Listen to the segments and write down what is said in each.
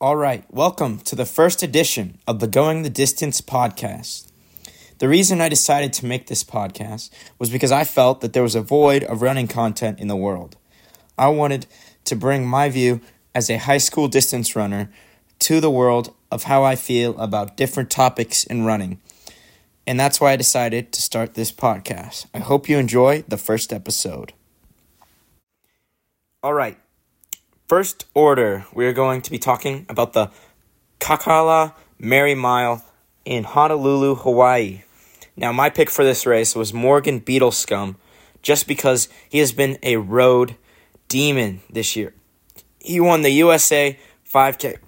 All right, welcome to the first edition of the Going the Distance podcast. The reason I decided to make this podcast was because I felt that there was a void of running content in the world. I wanted to bring my view as a high school distance runner to the world of how I feel about different topics in running. And that's why I decided to start this podcast. I hope you enjoy the first episode. All right, First order, we are going to be talking about the Kakala Merrie Mile in Honolulu, Hawaii. Now, my pick for this race was Morgan Beadlescomb, just because he has been a road demon this year. He won the USA 5K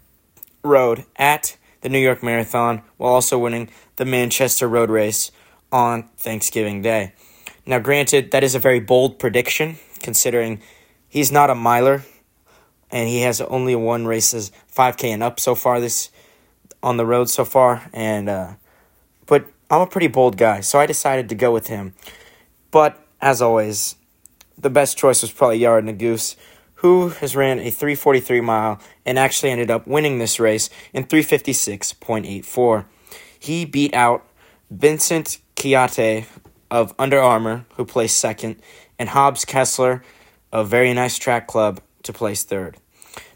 road at the New York Marathon while also winning the Manchester Road Race on Thanksgiving Day. Now, granted, that is a very bold prediction considering he's not a miler and he has only one races 5K and up so far this on the road so far. And uh, but I'm a pretty bold guy, so I decided to go with him. But as always, the best choice was probably Yared Nuguse, who has ran a 343 mile and actually ended up winning this race in 356.84. He beat out Vincent Ciattei of Under Armour, who placed second, and Hobbs Kessler of Very Nice Track Club to place third.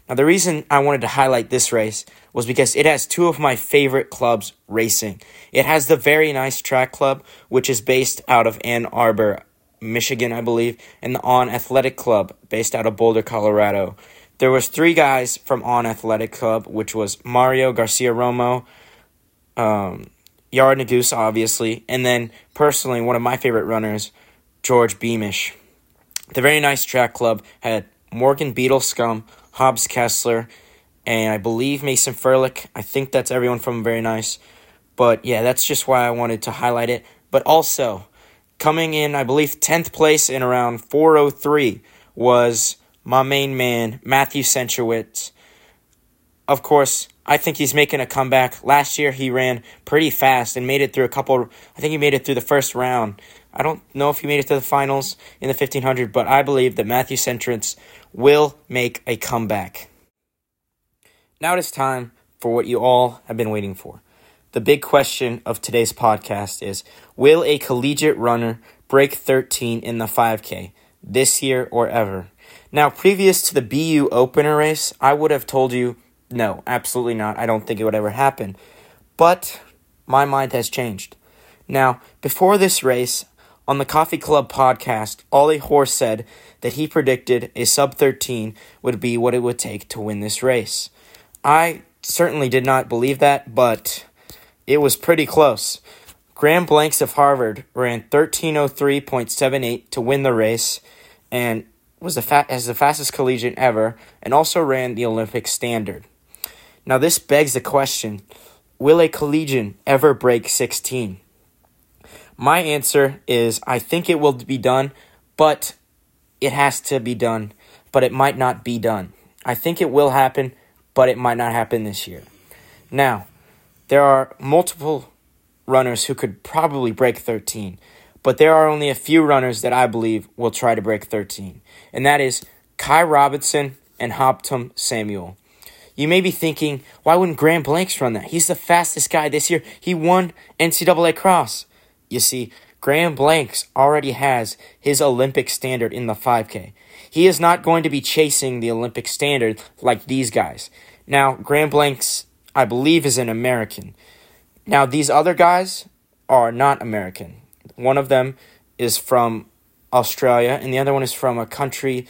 Now, the reason I wanted to highlight this race was because it has two of my favorite clubs racing. It has the Very Nice Track Club, which is based out of Ann Arbor, Michigan, I believe, and the On Athletic Club, based out of Boulder, Colorado. There was three guys from On Athletic Club, which was Mario Garcia Romo, um, Yared Nuguse, obviously, and then personally one of my favorite runners, George Beamish. The Very Nice Track Club had Morgan Beadlescomb, Hobbs Kessler, and I believe Mason Ferlic. I think that's everyone from Very Nice. But yeah, that's just why I wanted to highlight it. But also, coming in, I believe, 10th place in around 403 was my main man, Matthew Centrowitz. Of course, I think he's making a comeback. Last year, he ran pretty fast and made it through a couple. I think he made it through the first round. I don't know if he made it to the finals in the 1500, but I believe that Matthew Centrowitz will make a comeback. Now it is time for what you all have been waiting for. The big question of today's podcast is Will a collegiate runner break 13 in the 5K this year or ever? Now, previous to the BU opener race, I would have told you no, absolutely not. I don't think it would ever happen. But my mind has changed. Now, before this race, on the Coffee Club podcast, Ollie Hoare said that he predicted a sub 13 would be what it would take to win this race. I certainly did not believe that, but it was pretty close. Graham Blanks of Harvard ran 1303.78 to win the race and was the fa- as the fastest collegiate ever and also ran the Olympic standard. Now this begs the question, will a collegian ever break 16? My answer is I think it will be done, but it has to be done, but it might not be done. I think it will happen, but it might not happen this year. Now, there are multiple runners who could probably break 13, but there are only a few runners that I believe will try to break 13, and that is Ky Robinson and Habtom Samuel. You may be thinking, why wouldn't Graham Blanks run that? He's the fastest guy this year. He won NCAA cross. You see, Graham Blanks already has his Olympic standard in the 5K. He is not going to be chasing the Olympic standard like these guys. Now, Graham Blanks, I believe, is an American. Now, these other guys are not American. One of them is from Australia, and the other one is from a country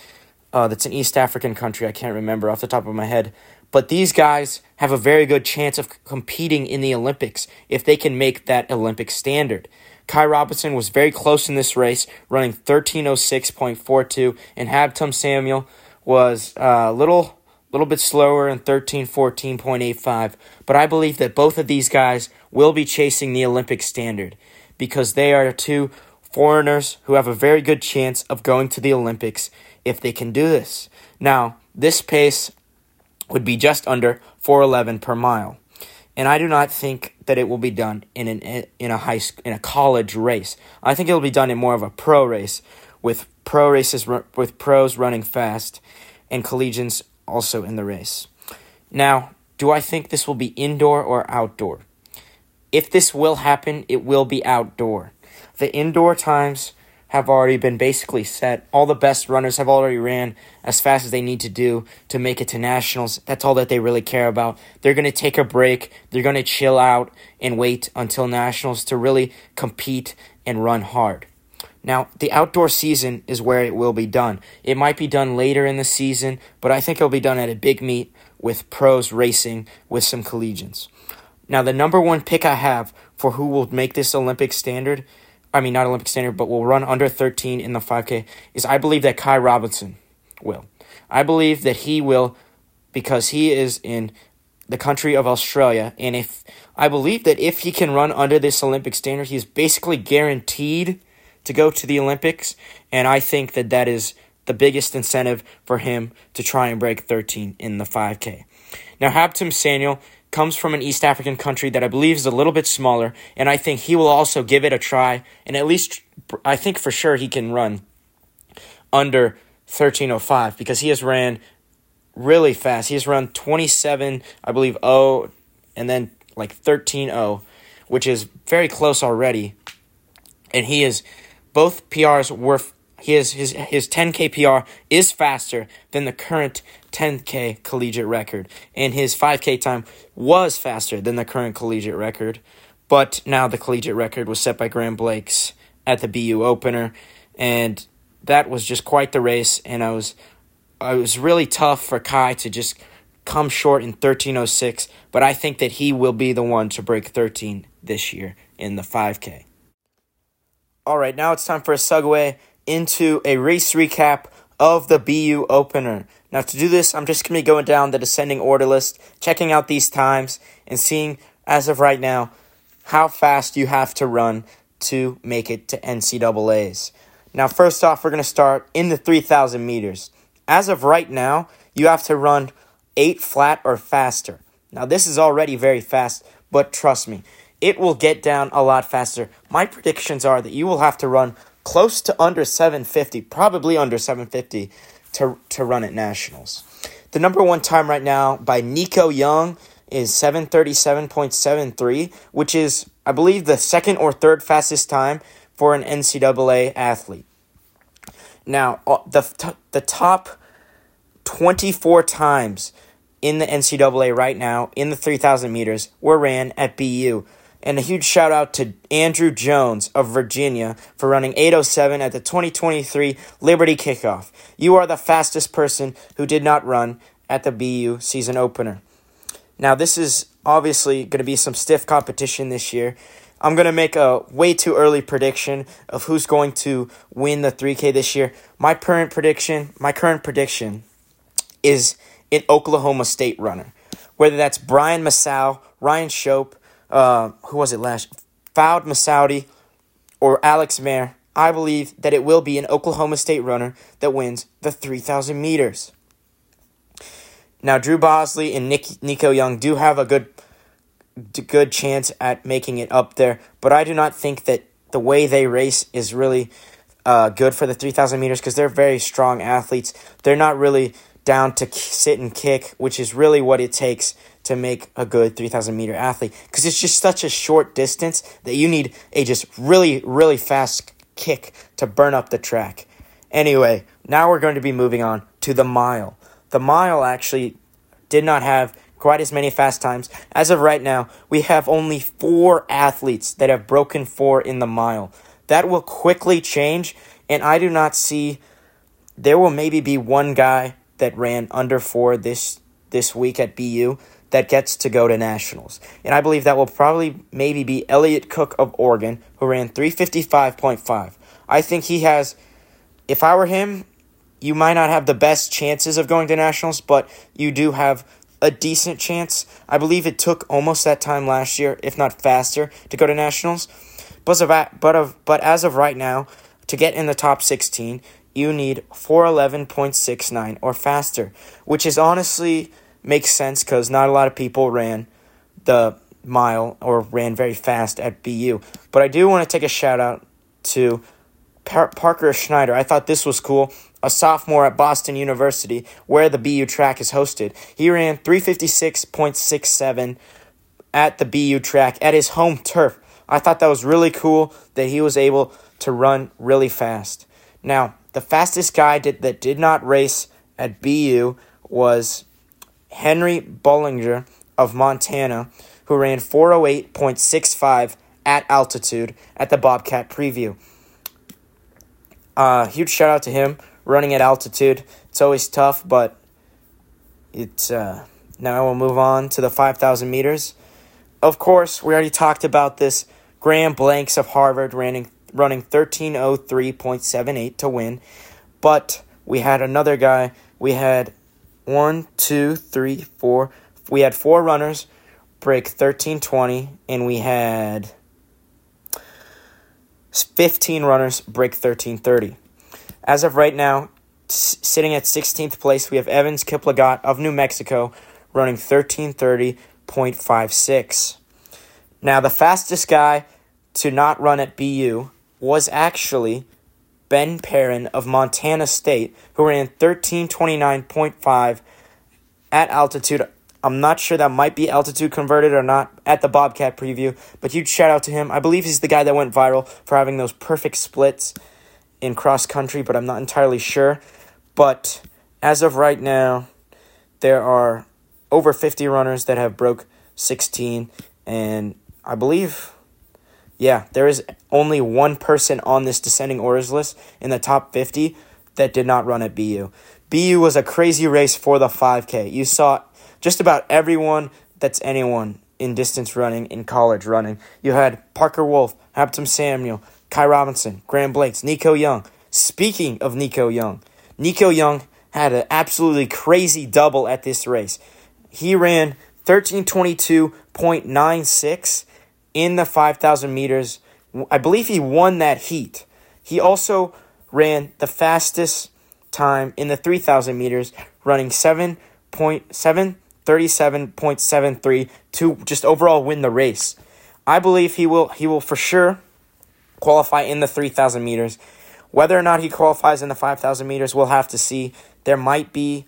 uh, that's an East African country. I can't remember off the top of my head. But these guys have a very good chance of competing in the Olympics if they can make that Olympic standard. Ky Robinson was very close in this race, running 1306.42, and Habtom Samuel was a uh, little little bit slower in 1314.85. But I believe that both of these guys will be chasing the Olympic standard because they are two foreigners who have a very good chance of going to the Olympics if they can do this. Now, this pace would be just under 411 per mile and I do not think that it will be done in an in a high in a college race. I think it will be done in more of a pro race with pro races with pros running fast and collegians also in the race. Now, do I think this will be indoor or outdoor? If this will happen, it will be outdoor. The indoor times have already been basically set. All the best runners have already ran as fast as they need to do to make it to nationals. That's all that they really care about. They're going to take a break. They're going to chill out and wait until nationals to really compete and run hard. Now, the outdoor season is where it will be done. It might be done later in the season, but I think it'll be done at a big meet with pros racing with some collegians. Now, the number one pick I have for who will make this Olympic standard I mean, not Olympic standard, but will run under 13 in the 5K, is I believe that Ky Robinson will. I believe that he will because he is in the country of Australia. And if I believe that if he can run under this Olympic standard, he is basically guaranteed to go to the Olympics. And I think that that is the biggest incentive for him to try and break 13 in the 5K. Now, Habtom Samuel comes from an East African country that I believe is a little bit smaller, and I think he will also give it a try, and at least I think for sure he can run under 1305 because he has ran really fast. He has run 27, I believe, 0 and then like 13 0, which is very close already. And he is both PRs were his his his 10k PR is faster than the current 10k collegiate record, and his 5k time was faster than the current collegiate record. But now the collegiate record was set by Graham Blanks at the BU opener, and that was just quite the race. And I was it was really tough for Ky to just come short in 1306, but I think that he will be the one to break 13 this year in the 5K. All right, now it's time for a segue into a race recap of the BU opener. Now, to do this, I'm just going to be going down the descending order list, checking out these times, and seeing, as of right now, how fast you have to run to make it to NCAAs. Now, first off, we're going to start in the 3,000 meters. As of right now, you have to run 8 flat or faster. Now, this is already very fast, but trust me, it will get down a lot faster. My predictions are that you will have to run close to under 750, probably under 750 to, to run at nationals. The number one time right now by Nico Young is 737.73, which is, I believe, the second or third fastest time for an NCAA athlete. Now, uh, the, the top 24 times in the NCAA right now in the 3,000 meters were ran at BU. And a huge shout out to Andrew Jones of Virginia for running 807 at the 2023 Liberty Kickoff. You are the fastest person who did not run at the BU season opener. Now, this is obviously going to be some stiff competition this year. I'm going to make a way too early prediction of who's going to win the 3K this year. My current prediction, my current prediction is an Oklahoma State runner. Whether that's Brian Musau, Ryan Schoppe, uh, who was it last? Fouad Messaoudi or Alex Maier, I believe that it will be an Oklahoma State runner that wins the 3,000 meters. Now, Drew Bosley and Nick, Nico Young do have a good, good chance at making it up there, but I do not think that the way they race is really uh, good for the 3,000 meters because they're very strong athletes. They're not really down to sit and kick, which is really what it takes to make a good 3,000 meter athlete because it's just such a short distance that you need a just really, really fast kick to burn up the track. Anyway, now we're going to be moving on to the mile. The mile actually did not have quite as many fast times. As of right now, we have only four athletes that have broken four in the mile. That will quickly change, and I do not see. There will maybe be one guy that ran under four this this week at BU that gets to go to nationals. And I believe that will probably maybe be Elliot Cook of Oregon, who ran 355.5. I think he has, if I were him, you might not have the best chances of going to nationals, but you do have a decent chance. I believe it took almost that time last year, if not faster, to go to nationals. But, of, but, of, but as of right now, to get in the top 16, you need 411.69 or faster, which is honestly makes sense because not a lot of people ran the mile or ran very fast at BU. But I do want to take a shout out to Par- Parker Schneider. I thought this was cool. a sophomore at Boston University, where the BU track is hosted. He ran 356.67 at the BU track at his home turf. I thought that was really cool that he was able to run really fast. Now, the fastest guy did, that did not race at BU was Henry Bollinger of Montana, who ran 408.65 at altitude at the Bobcat preview. Uh, huge shout out to him running at altitude. It's always tough, but it's uh, now we'll move on to the 5,000 meters. Of course, we already talked about this. Graham Blanks of Harvard running running 1303.78 to win, but we had another guy. We had one, two, three, four. We had four runners break 1320, and we had 15 runners break 1330. As of right now, sitting at 16th place, we have Evans Kiplagat of New Mexico running 1330.56. Now, the fastest guy to not run at BU was actually Ben Perrin of Montana State, who ran 1329.5 at altitude. I'm not sure that might be altitude converted or not at the Bobcat preview, but huge shout out to him. I believe he's the guy that went viral for having those perfect splits in cross country, but I'm not entirely sure. But as of right now, there are over 50 runners that have broke 16 and I believe yeah, there is only one person on this descending orders list in the top 50 that did not run at BU. BU was a crazy race for the 5K. You saw just about everyone that's anyone in distance running, in college running. You had Parker Wolfe, Habtom Samuel, Ky Robinson, Graham Blanks, Nico Young. Speaking of Nico Young, Nico Young had an absolutely crazy double at this race. He ran 1322.96 in the 5,000 meters. I believe he won that heat. He also ran the fastest time in the 3,000 meters, running 7.737.73 to just overall win the race. I believe he will he will for sure qualify in the 3,000 meters. Whether or not he qualifies in the 5,000 meters, we'll have to see. There might be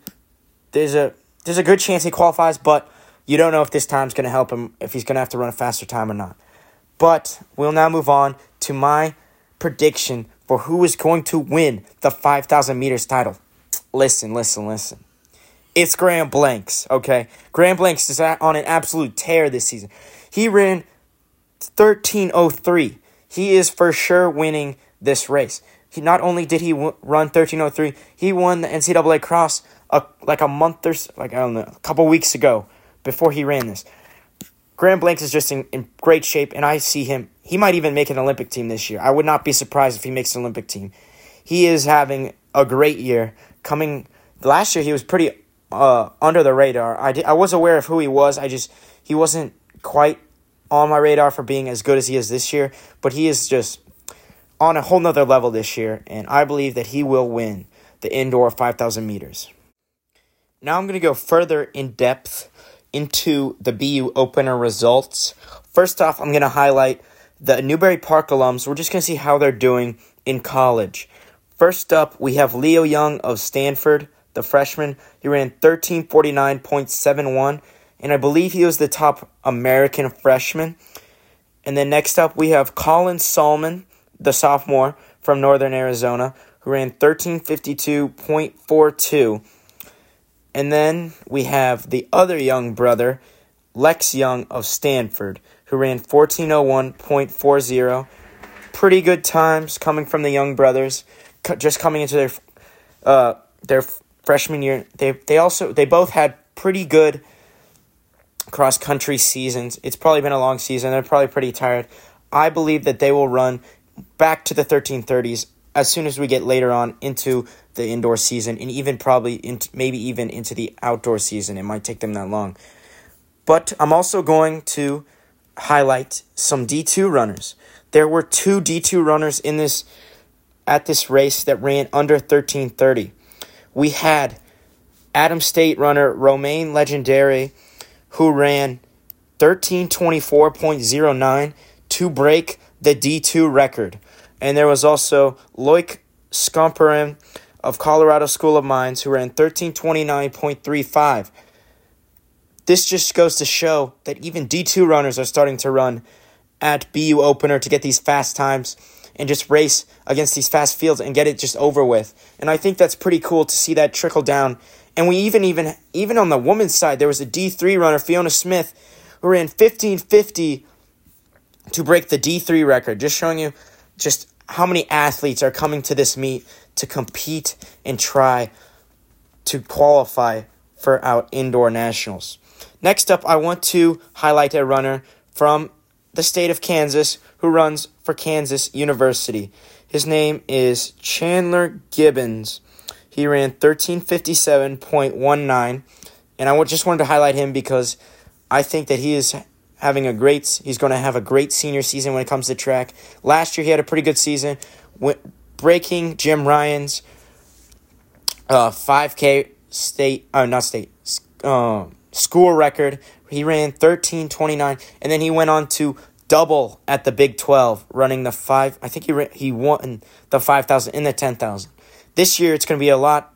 there's a there's a good chance he qualifies, but you don't know if this time's going to help him, if he's going to have to run a faster time or not. But we'll now move on to my prediction for who is going to win the 5,000 meters title. Listen, listen, listen. It's Graham Blanks, okay? Graham Blanks is on an absolute tear this season. He ran 1303. He is for sure winning this race. He not only did he w- run 1303, he won the NCAA cross a, like a month or like I don't know, a couple weeks ago before he ran this. Graham Blanks is just in, in great shape, and I see him. He might even make an Olympic team this year. I would not be surprised if he makes an Olympic team. He is having a great year. Coming last year, he was pretty uh, under the radar. I, did, I was aware of who he was. I just he wasn't quite on my radar for being as good as he is this year. But he is just on a whole nother level this year, and I believe that he will win the indoor 5,000 meters. Now I'm going to go further in depth into the BU opener results. First off, I'm going to highlight the Newbury Park alums. We're just going to see how they're doing in college. First up, we have Leo Young of Stanford, the freshman. He ran 1349.71, and I believe he was the top American freshman. And then next up, we have Colin Sahlman, the sophomore from Northern Arizona, who ran 1352.42. And then we have the other young brother, Lex Young of Stanford, who ran 1401.40. Pretty good times coming from the young brothers, just coming into their uh, their freshman year. They they also they both had pretty good cross country seasons. It's probably been a long season. They're probably pretty tired. I believe that they will run back to the 1330s as soon as we get later on into the indoor season and even probably into, maybe even into the outdoor season. It might take them that long. But I'm also going to highlight some D2 runners. There were two D2 runners in this at this race that ran under 1330. We had Adam State runner Romain Legendre who ran 1324.09 to break the D2 record. And there was also Loic Scomperin of Colorado School of Mines, who ran 1329.35. This just goes to show that even D2 runners are starting to run at BU opener to get these fast times and just race against these fast fields and get it just over with. And I think that's pretty cool to see that trickle down. And we even even even on the women's side, there was a D3 runner, Fiona Smith, who ran 1550 to break the D3 record. Just showing you just how many athletes are coming to this meet to compete and try to qualify for our indoor nationals. Next up, I want to highlight a runner from the state of Kansas who runs for Kansas University. His name is Chandler Gibbens. He ran 1357.19 and I just wanted to highlight him because I think that he is having a great he's going to have a great senior season when it comes to track. Last year he had a pretty good season breaking Jim Ryun's uh, 5K state uh not state uh, school record. He ran 13:29 and then he went on to double at the Big 12 running the 5 I think he ran, he won the 5000 in the 10000. This year it's going to be a lot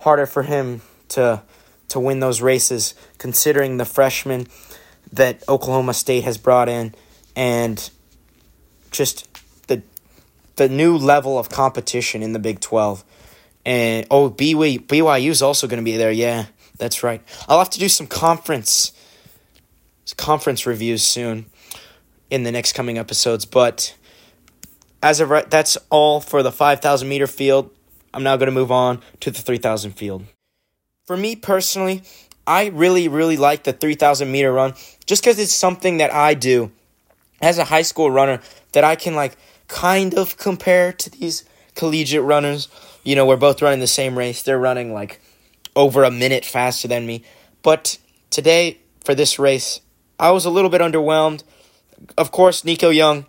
harder for him to to win those races considering the freshman that Oklahoma State has brought in and just the the new level of competition in the Big 12. And oh, BYU BYU is also going to be there. Yeah, that's right. I'll have to do some conference conference reviews soon in the next coming episodes, but as of right, that's all for the 5,000 meter field. I'm now going to move on to the 3,000 field. For me personally, I really, really like the 3,000 meter run just because it's something that I do as a high school runner that I can, like, kind of compare to these collegiate runners. You know, we're both running the same race. They're running, like, over a minute faster than me. But today, for this race, I was a little bit underwhelmed. Of course, Nico Young,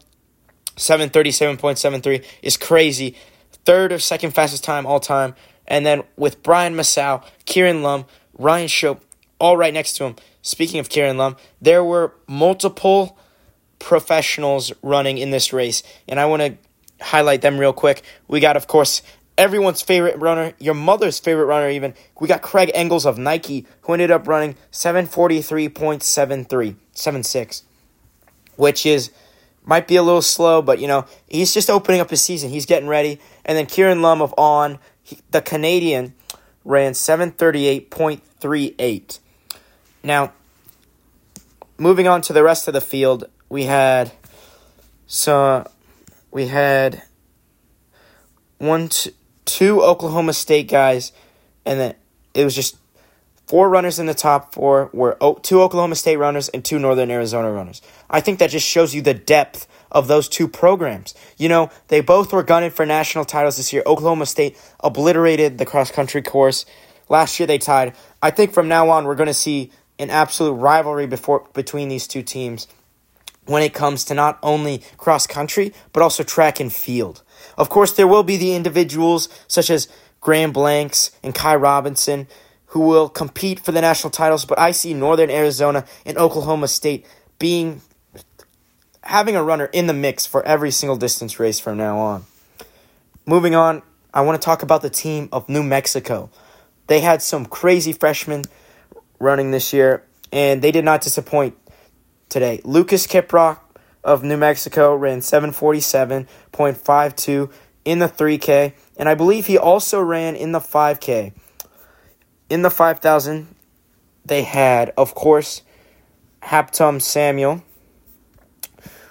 737.73 is crazy. Third or second fastest time all time. And then with Brian Musau, Kieran Lum, Ryan Schoppe, all right next to him. Speaking of Kieran Lum, there were multiple professionals running in this race, and I want to highlight them real quick. We got, of course, everyone's favorite runner, your mother's favorite runner, even. We got Craig Engels of Nike, who ended up running 743.73, 76, which is might be a little slow, but you know, he's just opening up his season. He's getting ready. And then Kieran Lum of On, he, the Canadian, ran 738.38. Now, moving on to the rest of the field, we had so we had one two, two Oklahoma State guys, and then it was just four runners in the top four were two Oklahoma State runners and two Northern Arizona runners. I think that just shows you the depth of those two programs. You know, they both were gunning for national titles this year. Oklahoma State obliterated the cross country course. Last year they tied. I think from now on we're going to see an absolute rivalry before between these two teams when it comes to not only cross country but also track and field. Of course, there will be the individuals such as Graham Blanks and Ky Robinson who will compete for the national titles, but I see Northern Arizona and Oklahoma State being having a runner in the mix for every single distance race from now on. Moving on, I want to talk about the team of New Mexico. They had some crazy freshmen running this year, and they did not disappoint today. Lucas Kiprop of New Mexico ran 747.52 in the 3K, and I believe he also ran in the 5K. In the 5,000, they had, of course, Habtom Samuel,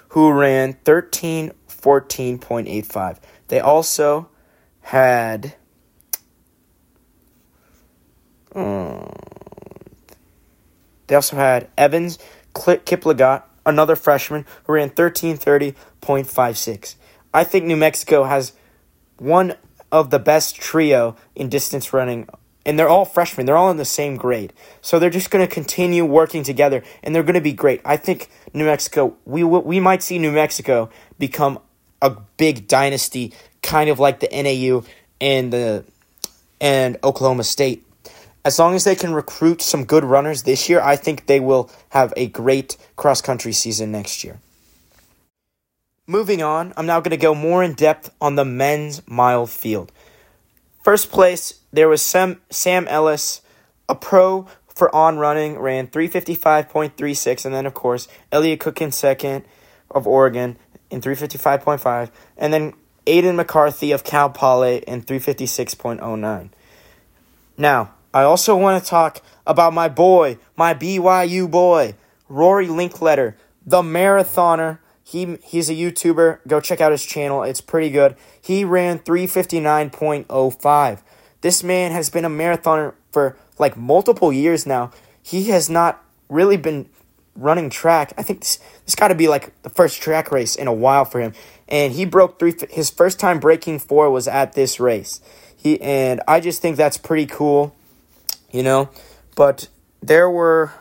who ran 1314.85. They also had. Um, they also had Evans Kiplagat, another freshman, who ran 1330.56. I think New Mexico has one of the best trio in distance running, and they're all freshmen. They're all in the same grade. So they're just going to continue working together, and they're going to be great. I think New Mexico, we, we might see New Mexico become a big dynasty, kind of like the NAU and the and Oklahoma State as long as they can recruit some good runners this year, I think they will have a great cross country season next year. Moving on, I'm now going to go more in depth on the men's mile field. First place, there was Sam, Sam Ellis, a pro for on running, ran 355.36. And then, of course, Elliot Cook in second of Oregon in 355.5. And then Aiden McCarthy of Cal Poly in 356.09. Now, I also want to talk about my boy, my BYU boy, Rory Linkletter, the marathoner. He he's a YouTuber. Go check out his channel. It's pretty good. He ran 359.05. This man has been a marathoner for like multiple years now. He has not really been running track. I think this this got to be like the first track race in a while for him. And he broke three. His first time breaking four was at this race. He and I just think that's pretty cool, you know. But there were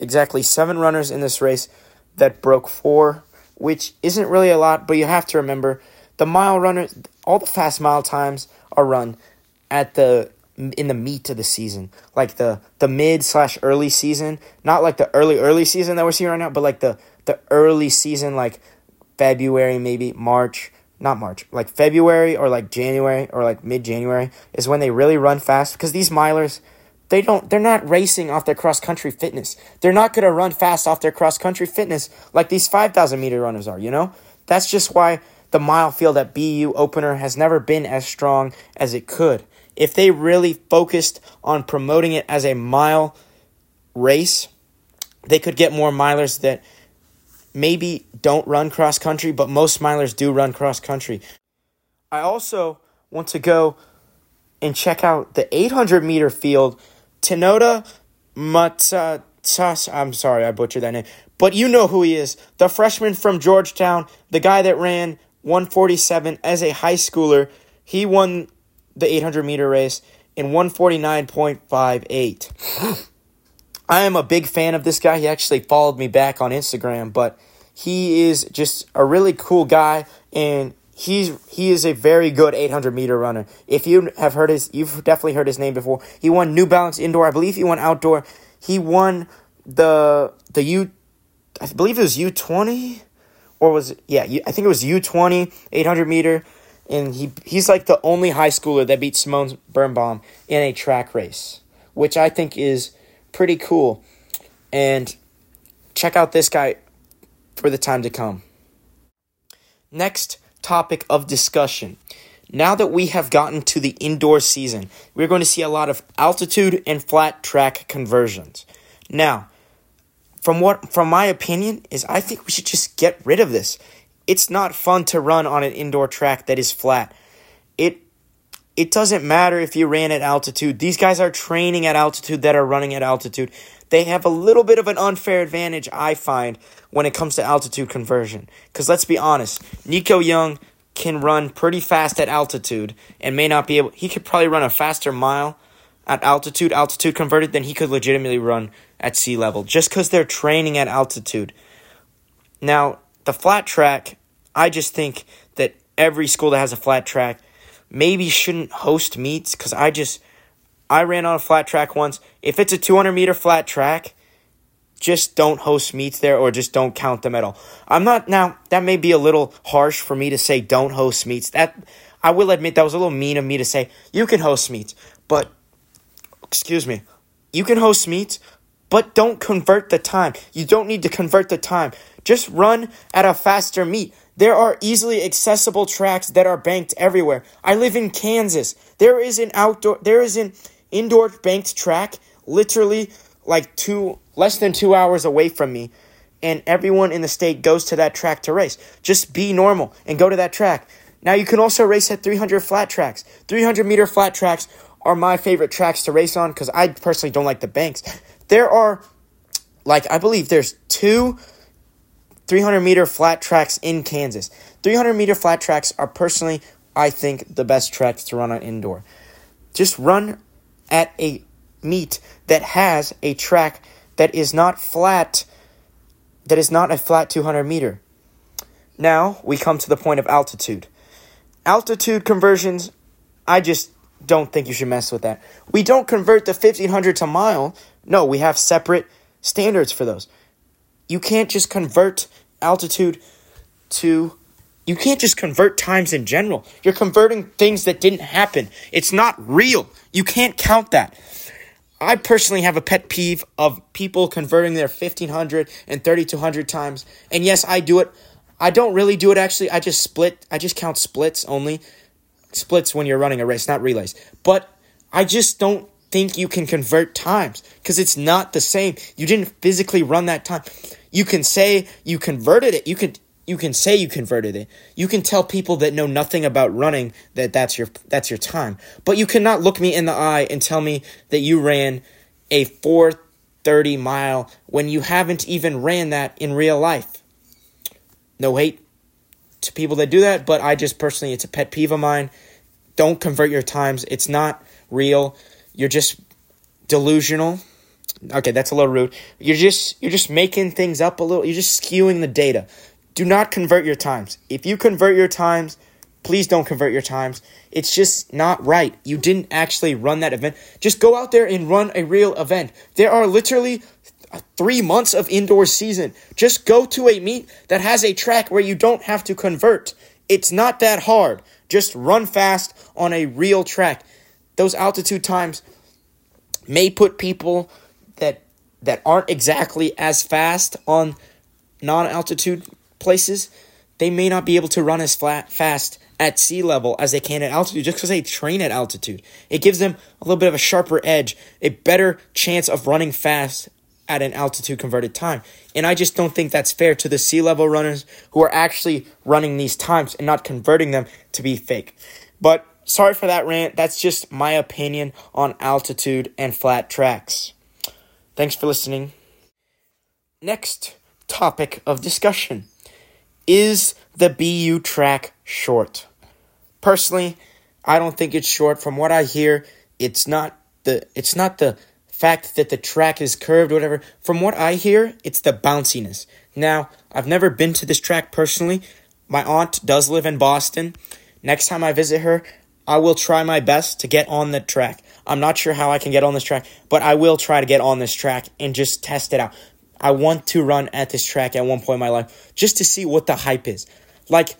exactly seven runners in this race that broke four, which isn't really a lot. But you have to remember the mile runners, all the fast mile times are run at the in the meat of the season, like the the mid slash early season, not like the early early season that we're seeing right now, but like the the early season, like February maybe March, not March, like February or like January or like mid January is when they really run fast because these milers they don't they're not racing off their cross country fitness. They're not going to run fast off their cross country fitness like these 5000 meter runners are, you know? That's just why the mile field at BU opener has never been as strong as it could if they really focused on promoting it as a mile race, they could get more milers that maybe don't run cross country, but most milers do run cross country. I also want to go and check out the 800 meter field. Tenoda Matsas, I'm sorry, I butchered that name, but you know who he is. The freshman from Georgetown, the guy that ran 147 as a high schooler. He won the 800 meter race in 149.58. I am a big fan of this guy. He actually followed me back on Instagram, but he is just a really cool guy and he's he is a very good 800 meter runner. If you have heard his you've definitely heard his name before. He won New Balance indoor. I believe he won outdoor. He won the the U I believe it was U20 or was it, yeah, I think it was U20 800 meter and he he's like the only high schooler that beat Simeon Birnbaum in a track race, which I think is pretty cool. And check out this guy for the time to come. Next topic of discussion. Now that we have gotten to the indoor season, we're going to see a lot of altitude and flat track conversions. Now, from what from my opinion is I think we should just get rid of this it's not fun to run on an indoor track that is flat. It it doesn't matter if you ran at altitude. These guys are training at altitude that are running at altitude. They have a little bit of an unfair advantage, I find, when it comes to altitude conversion. Because let's be honest, Nico Young can run pretty fast at altitude and may not be able. He could probably run a faster mile at altitude, altitude converted, than he could legitimately run at sea level, just because they're training at altitude. Now, the flat track, I just think that every school that has a flat track maybe shouldn't host meets because I just I ran on a flat track once. If it's a 200 meter flat track, just don't host meets there or just don't count them at all. I'm not now that may be a little harsh for me to say don't host meets. That I will admit that was a little mean of me to say you can host meets, but excuse me. You can host meets, but don't convert the time. You don't need to convert the time. Just run at a faster meet. There are easily accessible tracks that are banked everywhere. I live in Kansas. There is an outdoor there is an indoor banked track literally like two less than 2 hours away from me and everyone in the state goes to that track to race. Just be normal and go to that track. Now you can also race at 300 flat tracks. 300 meter flat tracks are my favorite tracks to race on because I personally don't like the banks. There are like I believe there's two 300 meter flat tracks in Kansas. 300 meter flat tracks are personally, I think, the best tracks to run on indoor. Just run at a meet that has a track that is not flat, that is not a flat 200 meter. Now we come to the point of altitude. Altitude conversions, I just don't think you should mess with that. We don't convert the 1500 to mile. No, we have separate standards for those you can't just convert altitude to you can't just convert times in general. You're converting things that didn't happen. It's not real. You can't count that. I personally have a pet peeve of people converting their 1500 and 3200 times. And yes, I do it. I don't really do it actually. I just split. I just count splits only. Splits when you're running a race, not relays. But I just don't think you can convert times because it's not the same. You didn't physically run that time. You can say you converted it. You could you can say you converted it. You can tell people that know nothing about running that that's your that's your time. But you cannot look me in the eye and tell me that you ran a 430 mile when you haven't even ran that in real life. No hate to people that do that, but I just personally it's a pet peeve of mine. Don't convert your times. It's not real. You're just delusional. Okay, that's a little rude. You're just you're just making things up a little. You're just skewing the data. Do not convert your times. If you convert your times, please don't convert your times. It's just not right. You didn't actually run that event. Just go out there and run a real event. There are literally three months of indoor season. Just go to a meet that has a track where you don't have to convert. It's not that hard. Just run fast on a real track. Those altitude times may put people that that aren't exactly as fast on non-altitude places, they may not be able to run as flat, fast at sea level as they can at altitude just because they train at altitude. It gives them a little bit of a sharper edge, a better chance of running fast at an altitude converted time. And I just don't think that's fair to the sea level runners who are actually running these times and not converting them to be fake. But sorry for that rant. That's just my opinion on altitude and flat tracks. Thanks for listening. Next topic of discussion is the BU track short? Personally, I don't think it's short. From what I hear, it's not the it's not the fact that the track is curved or whatever. From what I hear, it's the bounciness. Now, I've never been to this track personally. My aunt does live in Boston. Next time I visit her, I will try my best to get on the track. I'm not sure how I can get on this track, but I will try to get on this track and just test it out. I want to run at this track at one point in my life just to see what the hype is. Like,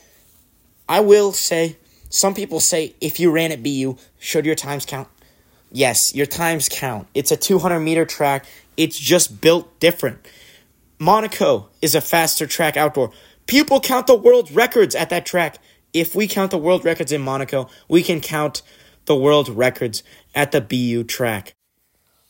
I will say, some people say if you ran at BU, should your times count? Yes, your times count. It's a 200 meter track, it's just built different. Monaco is a faster track outdoor. People count the world records at that track. If we count the world records in Monaco, we can count the world records at the BU track.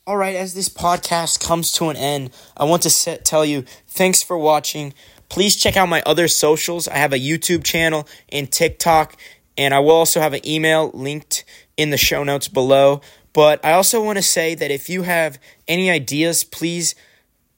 All right, as this podcast comes to an end, I want to set, tell you thanks for watching. Please check out my other socials. I have a YouTube channel and TikTok, and I will also have an email linked in the show notes below. But I also want to say that if you have any ideas, please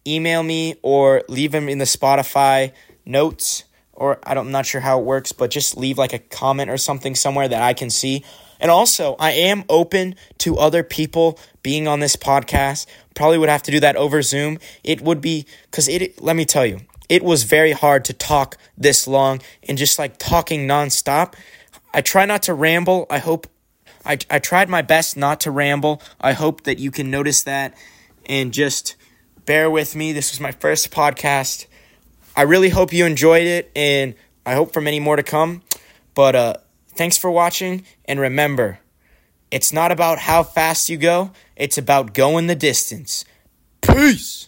email me or leave them in the Spotify notes. Or I don't, I'm not sure how it works, but just leave like a comment or something somewhere that I can see. And also, I am open to other people being on this podcast. Probably would have to do that over Zoom. It would be because it. Let me tell you, it was very hard to talk this long and just like talking nonstop. I try not to ramble. I hope I I tried my best not to ramble. I hope that you can notice that and just bear with me. This was my first podcast. I really hope you enjoyed it and I hope for many more to come. But uh Thanks for watching, and remember, it's not about how fast you go, it's about going the distance. Peace!